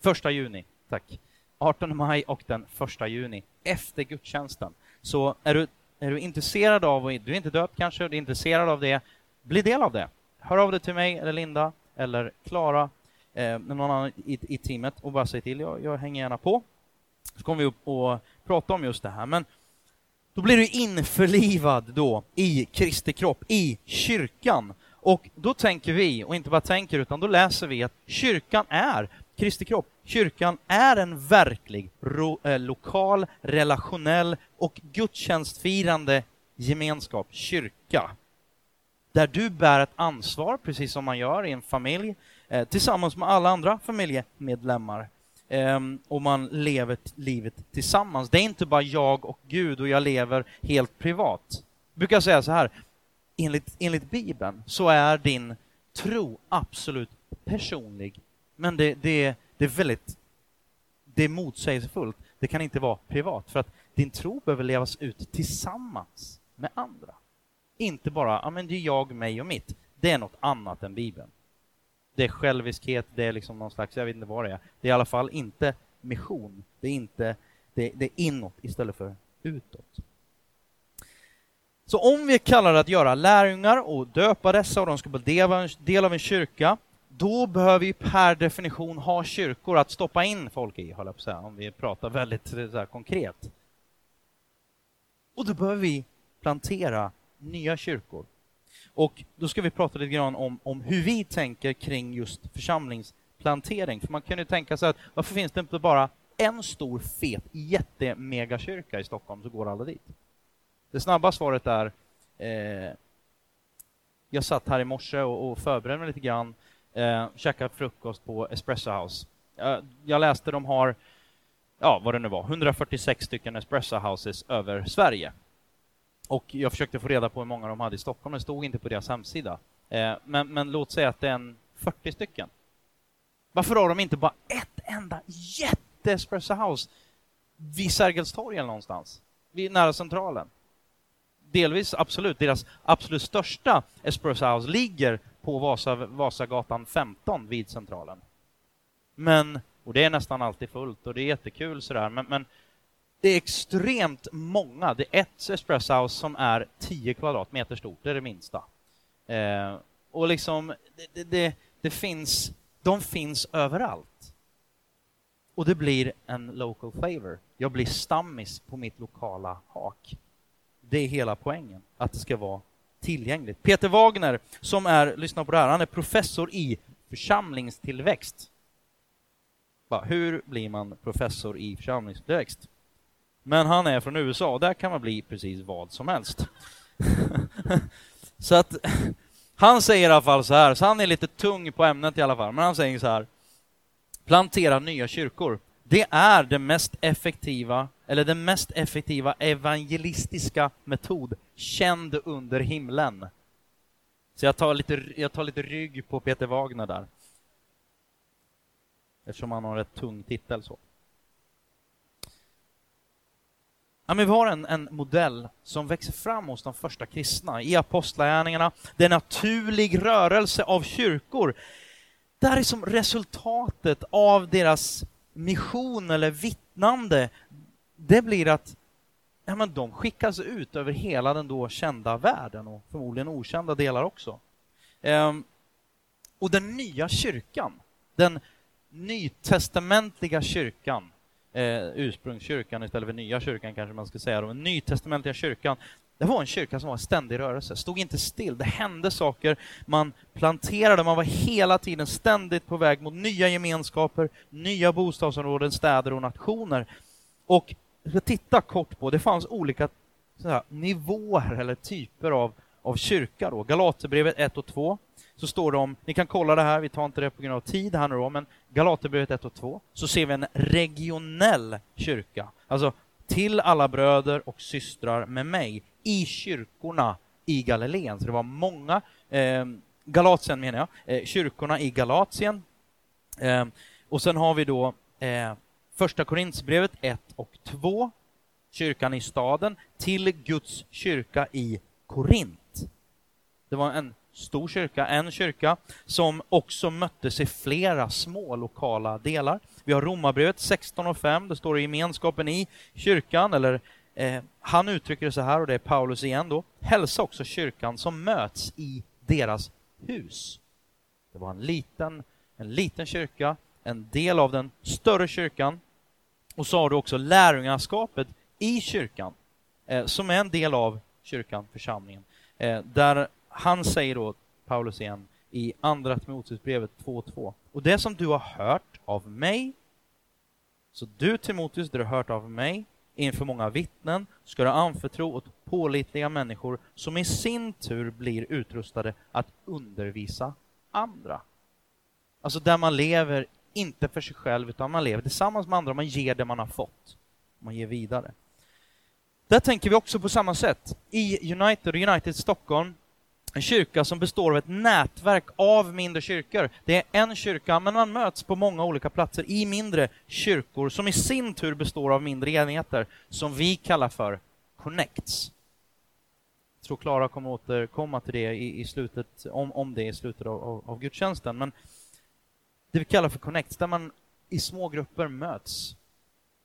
1 juni. Tack. 18 maj och den 1 juni efter gudstjänsten. Så är du, är du intresserad av, du är inte döpt kanske, du är intresserad av det, bli del av det. Hör av dig till mig eller Linda eller Klara eh, någon annan i, i teamet och bara säg till, jag, jag hänger gärna på. Så kommer vi upp och prata om just det här. Men då blir du införlivad då i Kristi kropp, i kyrkan. Och då tänker vi, och inte bara tänker, utan då läser vi att kyrkan är Kristi kropp. Kyrkan är en verklig, ro, eh, lokal, relationell och gudstjänstfirande gemenskap, kyrka. Där du bär ett ansvar, precis som man gör i en familj, eh, tillsammans med alla andra familjemedlemmar. Eh, och man lever livet tillsammans. Det är inte bara jag och Gud och jag lever helt privat. Jag brukar säga så här, enligt, enligt Bibeln så är din tro absolut personlig, men det, det, det är väldigt det är motsägelsefullt. Det kan inte vara privat, för att din tro behöver levas ut tillsammans med andra. Inte bara, ja men det är jag, mig och mitt. Det är något annat än Bibeln. Det är själviskhet, det är liksom någon slags, jag vet inte vad det är. Det är i alla fall inte mission. Det är inte, det, det är inåt istället för utåt. Så om vi kallar det att göra lärjungar och döpa dessa och de ska bli del av en kyrka, då behöver vi per definition ha kyrkor att stoppa in folk i, håller jag på att säga, om vi pratar väldigt eh, så konkret. Och då behöver vi plantera nya kyrkor. Och då ska vi prata lite grann om, om hur vi tänker kring just församlingsplantering. För man kan ju tänka sig att varför finns det inte bara en stor fet jättemegakyrka i Stockholm så går alla dit? Det snabba svaret är eh, jag satt här i morse och, och förberedde mig lite grann, eh, käkade frukost på Espresso House. Jag, jag läste de har, ja vad det nu var, 146 stycken Espresso Houses över Sverige. Och jag försökte få reda på hur många de hade i Stockholm, det stod inte på deras hemsida. Eh, men, men låt säga att det är en 40 stycken. Varför har de inte bara ett enda jätte Espresso House vid Sergels torg eller någonstans? Vid nära Centralen? Delvis, absolut. Deras absolut största Espresso House ligger på Vasa, Vasagatan 15 vid Centralen. Men, och det är nästan alltid fullt och det är jättekul sådär, men, men det är extremt många. Det är ett Espresso House som är 10 kvadratmeter stort, det är det minsta. Eh, och liksom, det, det, det, finns, de finns överallt. Och det blir en local flavor. Jag blir stammis på mitt lokala hak. Det är hela poängen, att det ska vara tillgängligt. Peter Wagner, som är, lyssna på det här, han är professor i församlingstillväxt. hur blir man professor i församlingstillväxt? Men han är från USA och där kan man bli precis vad som helst. så att han säger i alla fall så här, så han är lite tung på ämnet i alla fall, men han säger så här. Plantera nya kyrkor. Det är det mest effektiva, eller den mest effektiva evangelistiska metod känd under himlen. Så jag tar lite, jag tar lite rygg på Peter Wagner där. Eftersom han har ett tung titel så. Ja, men vi har en, en modell som växer fram hos de första kristna i apostlagärningarna. Det är en naturlig rörelse av kyrkor. Det här är som resultatet av deras mission eller vittnande. Det blir att ja, men de skickas ut över hela den då kända världen och förmodligen okända delar också. Ehm, och den nya kyrkan, den nytestamentliga kyrkan, eh, ursprungskyrkan istället för nya kyrkan kanske man ska säga, den nytestamentliga kyrkan, det var en kyrka som var i ständig rörelse, stod inte still, det hände saker, man planterade, man var hela tiden ständigt på väg mot nya gemenskaper, nya bostadsområden, städer och nationer. Och jag ska titta kort på, det fanns olika här, nivåer eller typer av, av kyrka då. Galaterbrevet 1 och 2, så står det om, ni kan kolla det här, vi tar inte det på grund av tid här nu då, men Galaterbrevet 1 och 2, så ser vi en regionell kyrka. Alltså, till alla bröder och systrar med mig i kyrkorna i Galileen. Så det var många, eh, Galatien menar jag, eh, kyrkorna i Galatien. Eh, och sen har vi då eh, första Korintsbrevet 1 och 2, kyrkan i staden, till Guds kyrka i Korint. Det var en stor kyrka, en kyrka, som också möttes i flera små lokala delar. Vi har Romarbrevet 16 och 5, det står i gemenskapen i kyrkan, eller eh, han uttrycker det så här, och det är Paulus igen då, hälsa också kyrkan som möts i deras hus. Det var en liten, en liten kyrka, en del av den större kyrkan, och så har du också lärjungaskapet i kyrkan, eh, som är en del av kyrkan, församlingen, eh, där han säger då, Paulus igen, i Andra Timoteusbrevet 2.2. Och det som du har hört av mig, så du Timoteus, det du har hört av mig inför många vittnen ska du anförtro åt pålitliga människor som i sin tur blir utrustade att undervisa andra. Alltså där man lever inte för sig själv, utan man lever tillsammans med andra, man ger det man har fått. Man ger vidare. Där tänker vi också på samma sätt. I United, United Stockholm, en kyrka som består av ett nätverk av mindre kyrkor. Det är en kyrka, men man möts på många olika platser i mindre kyrkor som i sin tur består av mindre enheter som vi kallar för connects. Jag tror Klara kommer återkomma till det i, i slutet, om, om det i slutet av, av, av gudstjänsten. Men det vi kallar för connects, där man i små grupper möts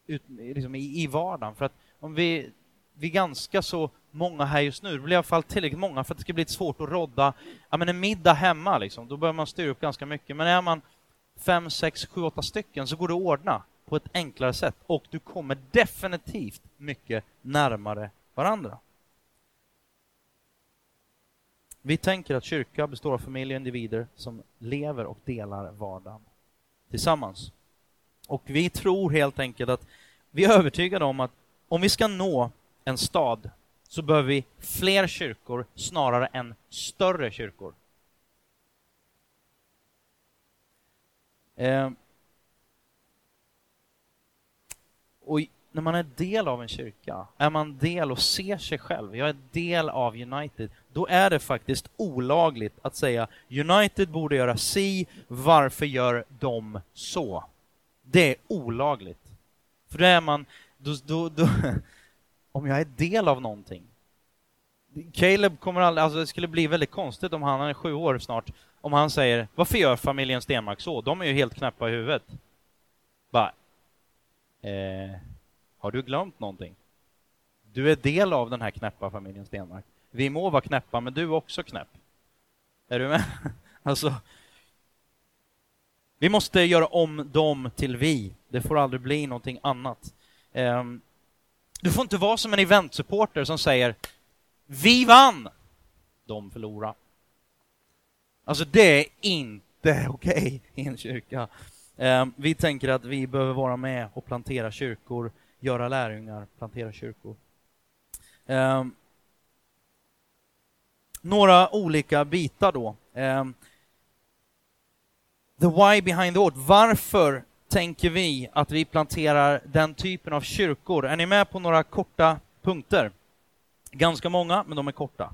ut, liksom i, i vardagen. För att om vi, vi är ganska så många här just nu, det blir i alla fall tillräckligt många för att det ska bli svårt att rodda ja, men en middag hemma, liksom. då behöver man styra upp ganska mycket. Men är man fem, sex, sju, åtta stycken så går det att ordna på ett enklare sätt och du kommer definitivt mycket närmare varandra. Vi tänker att kyrka består av familjer och individer som lever och delar vardagen tillsammans. Och vi tror helt enkelt att vi är övertygade om att om vi ska nå en stad så behöver vi fler kyrkor snarare än större kyrkor. Eh, och när man är del av en kyrka, är man del och ser sig själv, jag är del av United, då är det faktiskt olagligt att säga United borde göra si, varför gör de så? Det är olagligt. För då är man, då, då, då om jag är del av någonting. Caleb kommer aldrig, alltså det skulle bli väldigt konstigt om han, han är sju år snart, om han säger varför gör familjen Stenmark så? De är ju helt knäppa i huvudet. Bara, eh, har du glömt någonting? Du är del av den här knäppa familjen Stenmark. Vi må vara knäppa, men du är också knäpp. Är du med? Alltså, vi måste göra om dem till vi. Det får aldrig bli någonting annat. Ehm, du får inte vara som en eventsupporter som säger Vi vann! De förlorade. Alltså det är inte okej okay i en kyrka. Ehm, vi tänker att vi behöver vara med och plantera kyrkor, göra lärjungar, plantera kyrkor. Ehm, några olika bitar då. Ehm, the why behind the what. Varför tänker vi att vi planterar den typen av kyrkor? Är ni med på några korta punkter? Ganska många, men de är korta.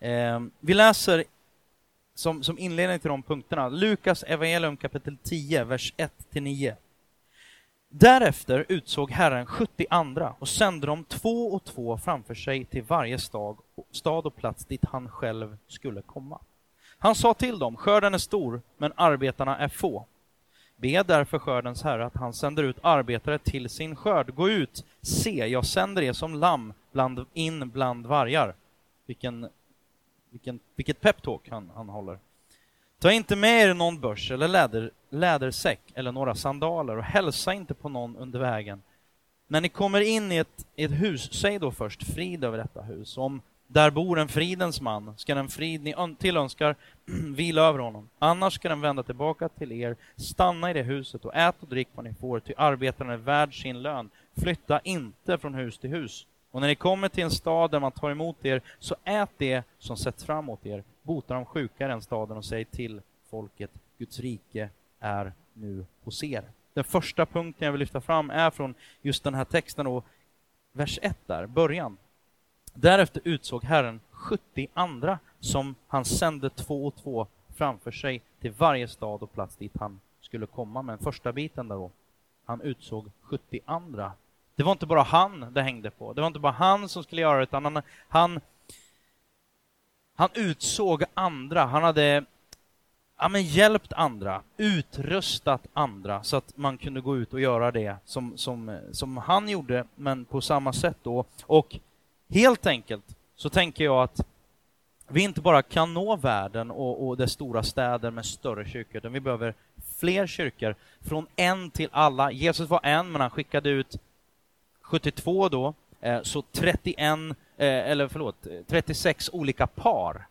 Ehm, vi läser som, som inledning till de punkterna, Lukas evangelium kapitel 10, vers 1-9. Därefter utsåg Herren 70 andra och sände dem två och två framför sig till varje stad, stad och plats dit han själv skulle komma. Han sa till dem, skörden är stor, men arbetarna är få. Be därför skördens herre att han sänder ut arbetare till sin skörd. Gå ut, se, jag sänder er som lamm bland, in bland vargar. Vilken, vilken, vilket peptalk han, han håller. Ta inte med er någon börs eller läder, lädersäck eller några sandaler och hälsa inte på någon under vägen. När ni kommer in i ett, ett hus, säg då först frid över detta hus. Om där bor en fridens man, ska den frid ni tillönskar vila över honom. Annars ska den vända tillbaka till er, stanna i det huset och ät och drick vad ni får, ty arbetaren är värd sin lön. Flytta inte från hus till hus. Och när ni kommer till en stad där man tar emot er, så ät det som sätts fram mot er. Bota de sjuka i den staden och säg till folket, Guds rike är nu hos er. Den första punkten jag vill lyfta fram är från just den här texten, och vers 1 där, början. Därefter utsåg Herren 70 andra som han sände två och två framför sig till varje stad och plats dit han skulle komma. Men första biten där då, han utsåg 70 andra. Det var inte bara han det hängde på. Det var inte bara han som skulle göra det, utan han, han, han utsåg andra. Han hade ja, men hjälpt andra, utrustat andra så att man kunde gå ut och göra det som, som, som han gjorde, men på samma sätt då. Och helt enkelt så tänker jag att vi inte bara kan nå världen och, och dess stora städer med större kyrkor, utan vi behöver fler kyrkor, från en till alla. Jesus var en, men han skickade ut 72 då, Eh, så 31, eh, eller förlåt, 36 olika par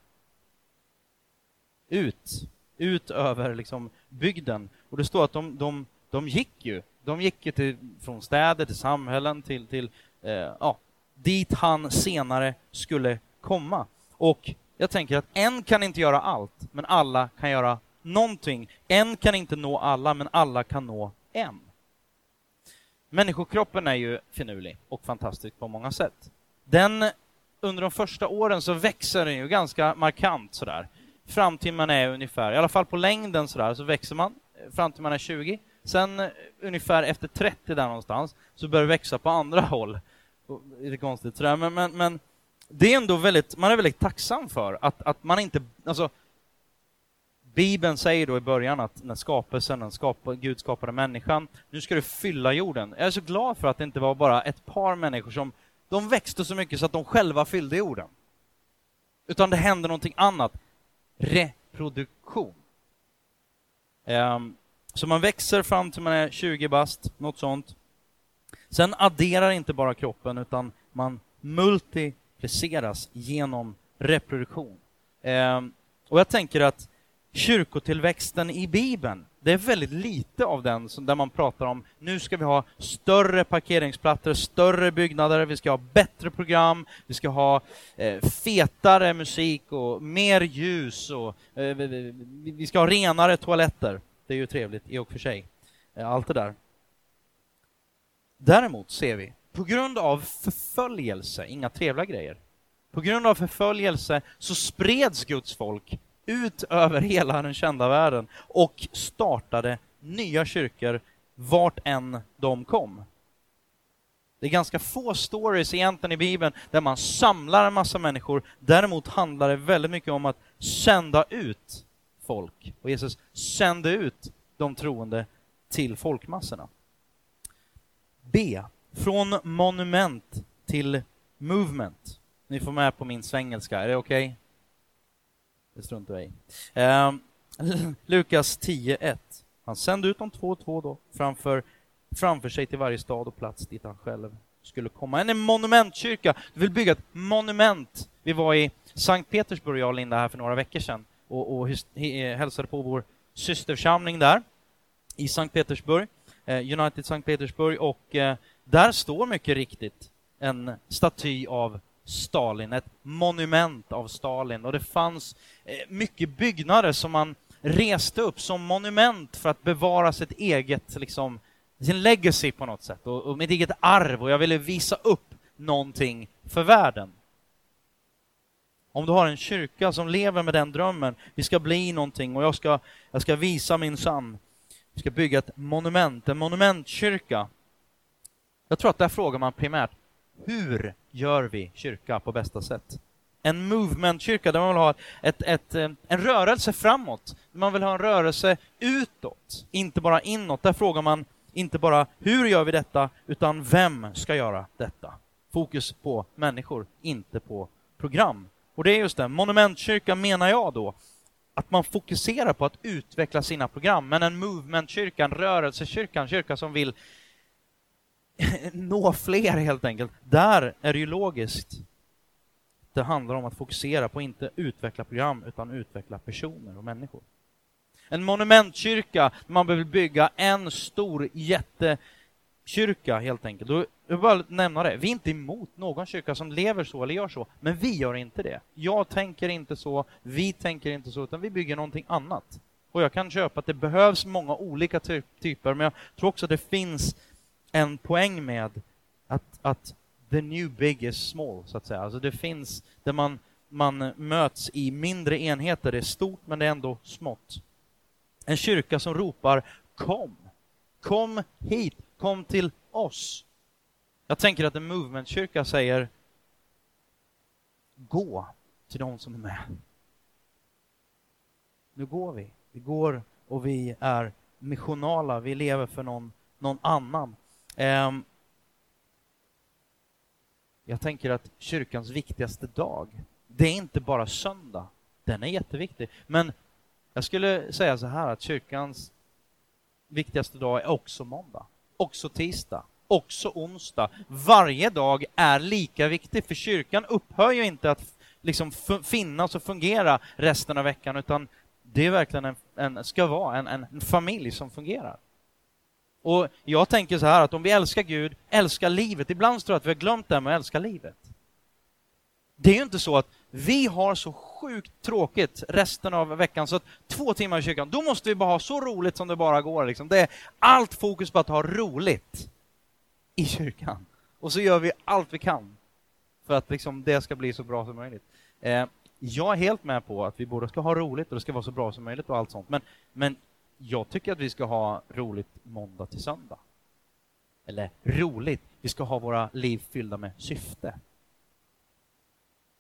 ut, ut över liksom bygden. Och det står att de, de, de gick ju, de gick ju till, från städer till samhällen till, till eh, ja, dit han senare skulle komma. Och jag tänker att en kan inte göra allt, men alla kan göra någonting. En kan inte nå alla, men alla kan nå en. Människokroppen är ju finurlig och fantastisk på många sätt. Den, under de första åren så växer den ju ganska markant sådär. Fram till man är ungefär, i alla fall på längden sådär, så växer man eh, fram till man är 20. Sen eh, ungefär efter 30 där någonstans så börjar det växa på andra håll. Lite konstigt sådär, men, men, men det är ändå väldigt, man är väldigt tacksam för att, att man inte, alltså Bibeln säger då i början att när skapelsen, när Gud skapade människan, nu ska du fylla jorden. Jag är så glad för att det inte var bara ett par människor som, de växte så mycket så att de själva fyllde jorden. Utan det hände någonting annat. Reproduktion. Um, så man växer fram till man är 20 bast, något sånt. Sen adderar inte bara kroppen, utan man multipliceras genom reproduktion. Um, och jag tänker att kyrkotillväxten i Bibeln, det är väldigt lite av den där man pratar om nu ska vi ha större parkeringsplatser, större byggnader, vi ska ha bättre program, vi ska ha eh, fetare musik och mer ljus och eh, vi ska ha renare toaletter. Det är ju trevligt i och för sig, eh, allt det där. Däremot ser vi, på grund av förföljelse, inga trevliga grejer, på grund av förföljelse så spreds Guds folk ut över hela den kända världen och startade nya kyrkor vart än de kom. Det är ganska få stories egentligen i Bibeln där man samlar en massa människor. Däremot handlar det väldigt mycket om att sända ut folk. Och Jesus sände ut de troende till folkmassorna. B. Från monument till movement. Ni får med på min svengelska, är det okej? Okay? Det struntar jag i. Eh, Lukas 10.1. Han sände ut de två och två då framför, framför sig till varje stad och plats dit han själv skulle komma. En monumentkyrka. Du vill bygga ett monument. Vi var i Sankt Petersburg, jag och Linda, här för några veckor sedan och, och hälsade på vår systerförsamling där i Sankt Petersburg, eh, United Sankt Petersburg, och eh, där står mycket riktigt en staty av Stalin, ett monument av Stalin. Och det fanns eh, mycket byggnader som man reste upp som monument för att bevara sitt eget, liksom, sin legacy på något sätt, och, och mitt eget arv. Och jag ville visa upp någonting för världen. Om du har en kyrka som lever med den drömmen, vi ska bli någonting och jag ska, jag ska visa min sann. Vi ska bygga ett monument, en monumentkyrka. Jag tror att där frågar man primärt, hur gör vi kyrka på bästa sätt? En movementkyrka där man vill ha ett, ett, eh, en rörelse framåt. Man vill ha en rörelse utåt, inte bara inåt. Där frågar man inte bara hur gör vi detta, utan vem ska göra detta? Fokus på människor, inte på program. Och det är just det, monumentkyrka menar jag då, att man fokuserar på att utveckla sina program, men en movementkyrka, en rörelsekyrka, en kyrka som vill nå fler helt enkelt. Där är det ju logiskt. Det handlar om att fokusera på inte utveckla program utan utveckla personer och människor. En monumentkyrka, man behöver bygga en stor jättekyrka helt enkelt. Och jag vill bara nämna det, vi är inte emot någon kyrka som lever så eller gör så, men vi gör inte det. Jag tänker inte så, vi tänker inte så, utan vi bygger någonting annat. Och jag kan köpa att det behövs många olika typer, men jag tror också att det finns en poäng med att, att the new big is small, så att säga. Alltså det finns där man, man möts i mindre enheter. Det är stort, men det är ändå smått. En kyrka som ropar kom, kom hit, kom till oss. Jag tänker att en movementkyrka säger gå till de som är med. Nu går vi. Vi går och vi är missionala, vi lever för någon, någon annan. Um, jag tänker att kyrkans viktigaste dag, det är inte bara söndag. Den är jätteviktig. Men jag skulle säga så här att kyrkans viktigaste dag är också måndag, också tisdag, också onsdag. Varje dag är lika viktig, för kyrkan upphör ju inte att liksom finnas och fungera resten av veckan, utan det är verkligen en, en ska vara en, en familj som fungerar. Och jag tänker så här att om vi älskar Gud, älskar livet, ibland tror jag att vi har glömt det här med att älska livet. Det är ju inte så att vi har så sjukt tråkigt resten av veckan så att två timmar i kyrkan, då måste vi bara ha så roligt som det bara går. Liksom. Det är allt fokus på att ha roligt i kyrkan. Och så gör vi allt vi kan för att liksom, det ska bli så bra som möjligt. Eh, jag är helt med på att vi båda ska ha roligt och det ska vara så bra som möjligt och allt sånt. Men, men jag tycker att vi ska ha roligt måndag till söndag. Eller roligt, vi ska ha våra liv fyllda med syfte.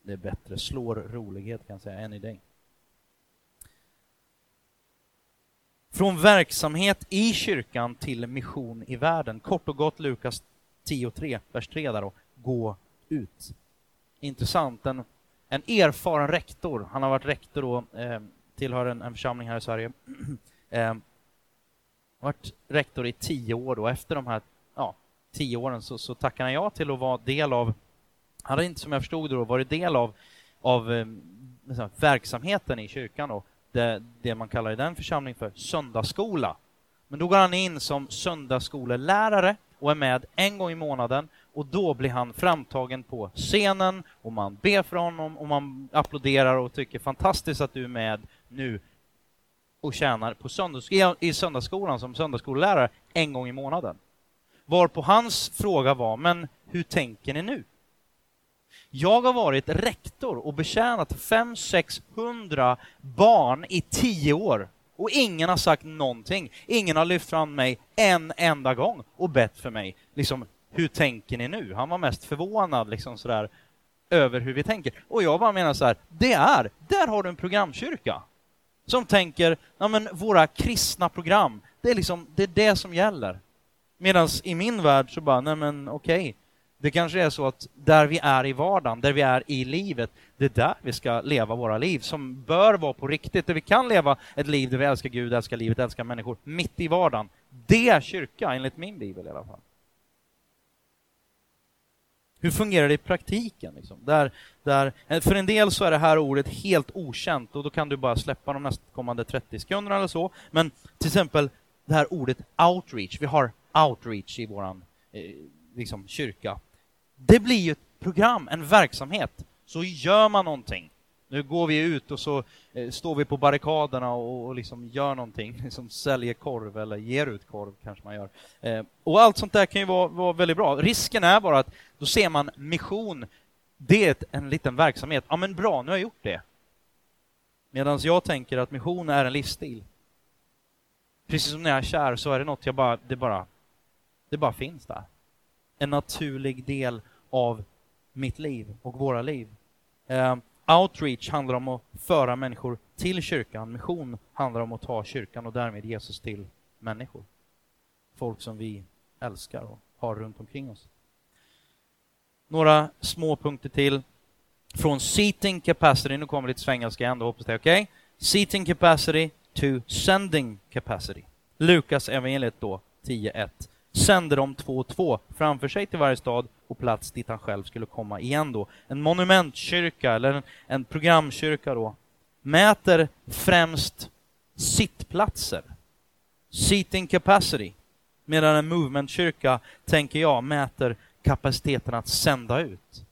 Det är bättre, slår rolighet kan jag säga, än i dig. Från verksamhet i kyrkan till mission i världen. Kort och gott Lukas 10.3, vers 3 där då. Gå ut. Intressant. En, en erfaren rektor, han har varit rektor då, eh, tillhör en, en församling här i Sverige. eh, varit rektor i tio år och Efter de här ja, tio åren så, så tackade han ja till att vara del av, han hade inte som jag förstod det då varit del av, av liksom, verksamheten i kyrkan och det, det man kallar i den församlingen för söndagsskola. Men då går han in som söndagsskolelärare och är med en gång i månaden. Och då blir han framtagen på scenen och man ber för honom och man applåderar och tycker fantastiskt att du är med nu och tjänar på söndags, i söndagsskolan som söndagsskollärare en gång i månaden. Varpå hans fråga var, men hur tänker ni nu? Jag har varit rektor och betjänat 500-600 barn i tio år och ingen har sagt någonting. Ingen har lyft fram mig en enda gång och bett för mig. Liksom, hur tänker ni nu? Han var mest förvånad liksom sådär över hur vi tänker. Och jag bara menar så här, det är, där har du en programkyrka som tänker, ja men våra kristna program, det är liksom, det är det som gäller. Medan i min värld så bara, nej men okej, okay. det kanske är så att där vi är i vardagen, där vi är i livet, det är där vi ska leva våra liv, som bör vara på riktigt, där vi kan leva ett liv där vi älskar Gud, älskar livet, älskar människor, mitt i vardagen. Det är kyrka, enligt min bibel i alla fall. Hur fungerar det i praktiken? Liksom? Där, där, eh, för en del så är det här ordet helt okänt och då kan du bara släppa de nästkommande 30 sekunderna eller så. Men till exempel det här ordet outreach, vi har outreach i vår eh, liksom, kyrka. Det blir ju ett program, en verksamhet. Så gör man någonting. Nu går vi ut och så eh, står vi på barrikaderna och, och liksom gör någonting, liksom säljer korv eller ger ut korv kanske man gör. Eh, och allt sånt där kan ju vara, vara väldigt bra. Risken är bara att då ser man mission, det är en liten verksamhet. Ja men bra, nu har jag gjort det. Medan jag tänker att mission är en livsstil. Precis som när jag är kär så är det något jag bara, det bara, det bara finns där. En naturlig del av mitt liv och våra liv. Eh, Outreach handlar om att föra människor till kyrkan. Mission handlar om att ta kyrkan och därmed Jesus till människor. Folk som vi älskar och har runt omkring oss. Några små punkter till. Från seating capacity, nu kommer lite svengelska igen då, hoppas det är okej. Okay? Seating capacity to sending capacity. Lukas evangeliet då, 10.1. Sände de två och två framför sig till varje stad och plats dit han själv skulle komma igen då. En monumentkyrka, eller en, en programkyrka då, mäter främst sittplatser, seating capacity, medan en movementkyrka, tänker jag, mäter kapaciteten att sända ut.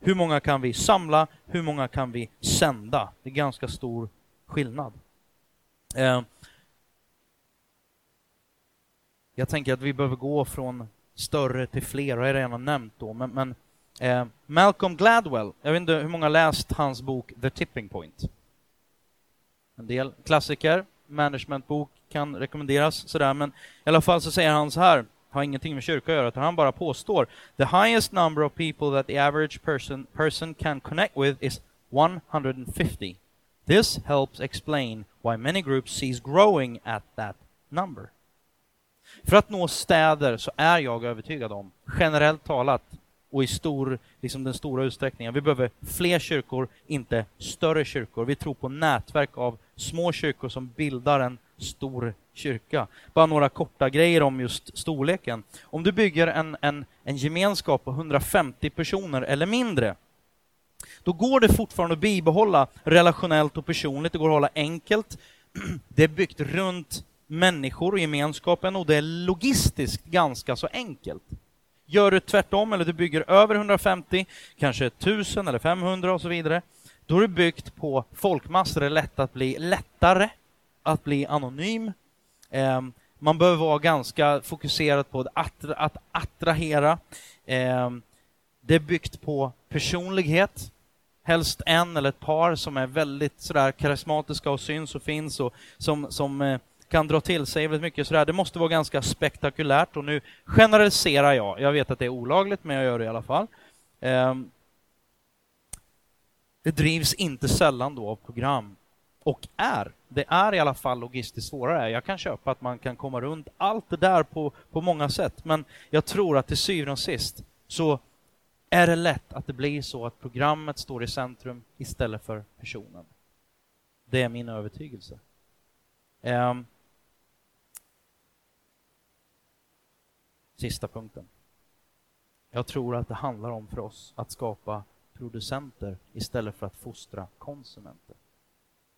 Hur många kan vi samla? Hur många kan vi sända? Det är ganska stor skillnad. Eh, jag tänker att vi behöver gå från större till fler, och jag har redan nämnt då, men, men eh, Malcolm Gladwell, jag vet inte hur många läst hans bok The Tipping Point? En del klassiker, managementbok kan rekommenderas sådär, men i alla fall så säger han så här, har ingenting med kyrka att göra, utan han bara påstår The highest number of people that the average person, person can connect with is 150. This helps explain why many groups sees growing at that number. För att nå städer så är jag övertygad om, generellt talat och i stor, liksom den stora utsträckningen, vi behöver fler kyrkor, inte större kyrkor. Vi tror på nätverk av små kyrkor som bildar en stor kyrka. Bara några korta grejer om just storleken. Om du bygger en, en, en gemenskap på 150 personer eller mindre, då går det fortfarande att bibehålla relationellt och personligt, det går att hålla enkelt. Det är byggt runt människor och gemenskapen och det är logistiskt ganska så enkelt. Gör du tvärtom, eller du bygger över 150, kanske 1000 eller 500 och så vidare, då är det byggt på folkmassor, det är lätt att bli, lättare att bli anonym. Ehm, man behöver vara ganska fokuserad på att, attrahera. Ehm, det är byggt på personlighet, helst en eller ett par som är väldigt sådär karismatiska och syns och finns och som, som eh, kan dra till sig väldigt mycket sådär. Det måste vara ganska spektakulärt och nu generaliserar jag. Jag vet att det är olagligt, men jag gör det i alla fall. Um, det drivs inte sällan då av program och är, det är i alla fall logistiskt svårare. Jag kan köpa att man kan komma runt allt det där på, på många sätt, men jag tror att till syvende och sist så är det lätt att det blir så att programmet står i centrum istället för personen. Det är min övertygelse. Um, sista punkten. Jag tror att det handlar om för oss att skapa producenter istället för att fostra konsumenter.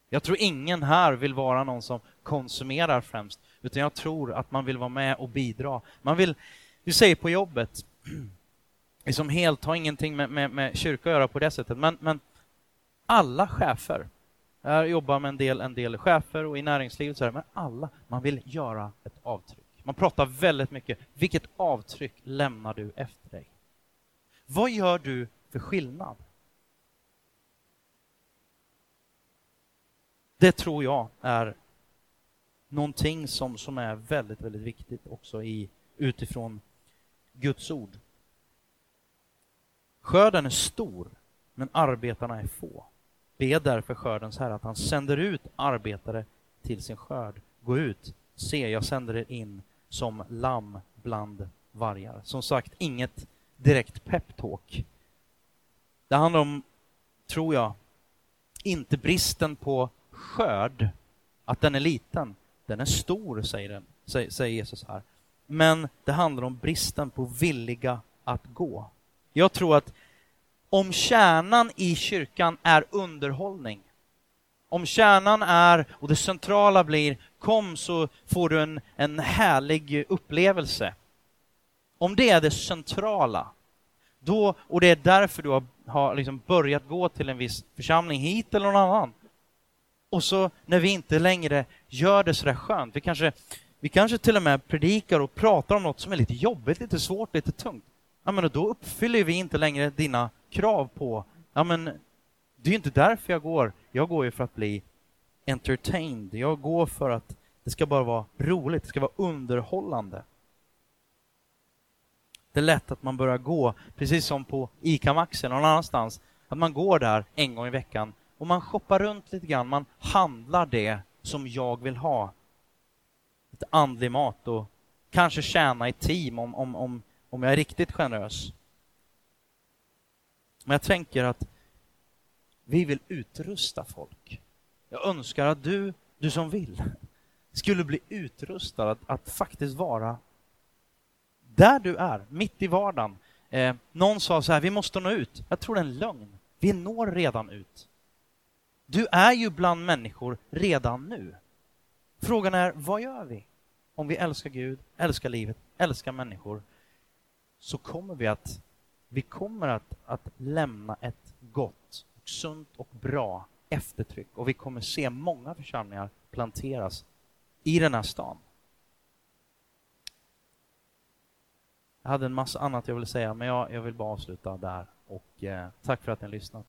Jag tror ingen här vill vara någon som konsumerar främst, utan jag tror att man vill vara med och bidra. Man vill, vi säger på jobbet, liksom helt har ingenting med, med, med kyrka att göra på det sättet, men, men alla chefer, jag jobbar med en del, en del chefer och i näringslivet, så här, men alla, man vill göra ett avtryck. Man pratar väldigt mycket, vilket avtryck lämnar du efter dig? Vad gör du för skillnad? Det tror jag är någonting som, som är väldigt, väldigt viktigt också i, utifrån Guds ord. Skörden är stor, men arbetarna är få. Be därför skördens Herre att han sänder ut arbetare till sin skörd. Gå ut, se, jag sänder er in som lamm bland vargar. Som sagt, inget direkt peptalk. Det handlar om, tror jag, inte bristen på skörd, att den är liten. Den är stor, säger, den, säger Jesus här. Men det handlar om bristen på villiga att gå. Jag tror att om kärnan i kyrkan är underhållning, om kärnan är, och det centrala blir, kom så får du en, en härlig upplevelse. Om det är det centrala, då, och det är därför du har, har liksom börjat gå till en viss församling hit eller någon annan. Och så när vi inte längre gör det sådär skönt, vi kanske, vi kanske till och med predikar och pratar om något som är lite jobbigt, lite svårt, lite tungt. Ja, men då uppfyller vi inte längre dina krav på, ja men det är ju inte därför jag går. Jag går ju för att bli entertained. Jag går för att det ska bara vara roligt, det ska vara underhållande. Det är lätt att man börjar gå, precis som på ICA Maxi eller någon annanstans, att man går där en gång i veckan och man shoppar runt lite grann, man handlar det som jag vill ha. Lite andlig mat och kanske tjäna i team om, om, om, om jag är riktigt generös. Men jag tänker att vi vill utrusta folk. Jag önskar att du, du som vill, skulle bli utrustad att, att faktiskt vara där du är, mitt i vardagen. Eh, någon sa så här, vi måste nå ut. Jag tror det är en lögn. Vi når redan ut. Du är ju bland människor redan nu. Frågan är, vad gör vi? Om vi älskar Gud, älskar livet, älskar människor, så kommer vi att, vi kommer att, att lämna ett gott, sunt och bra eftertryck och vi kommer se många församlingar planteras i den här stan. Jag hade en massa annat jag ville säga, men jag, jag vill bara avsluta där. Och eh, tack för att ni har lyssnat.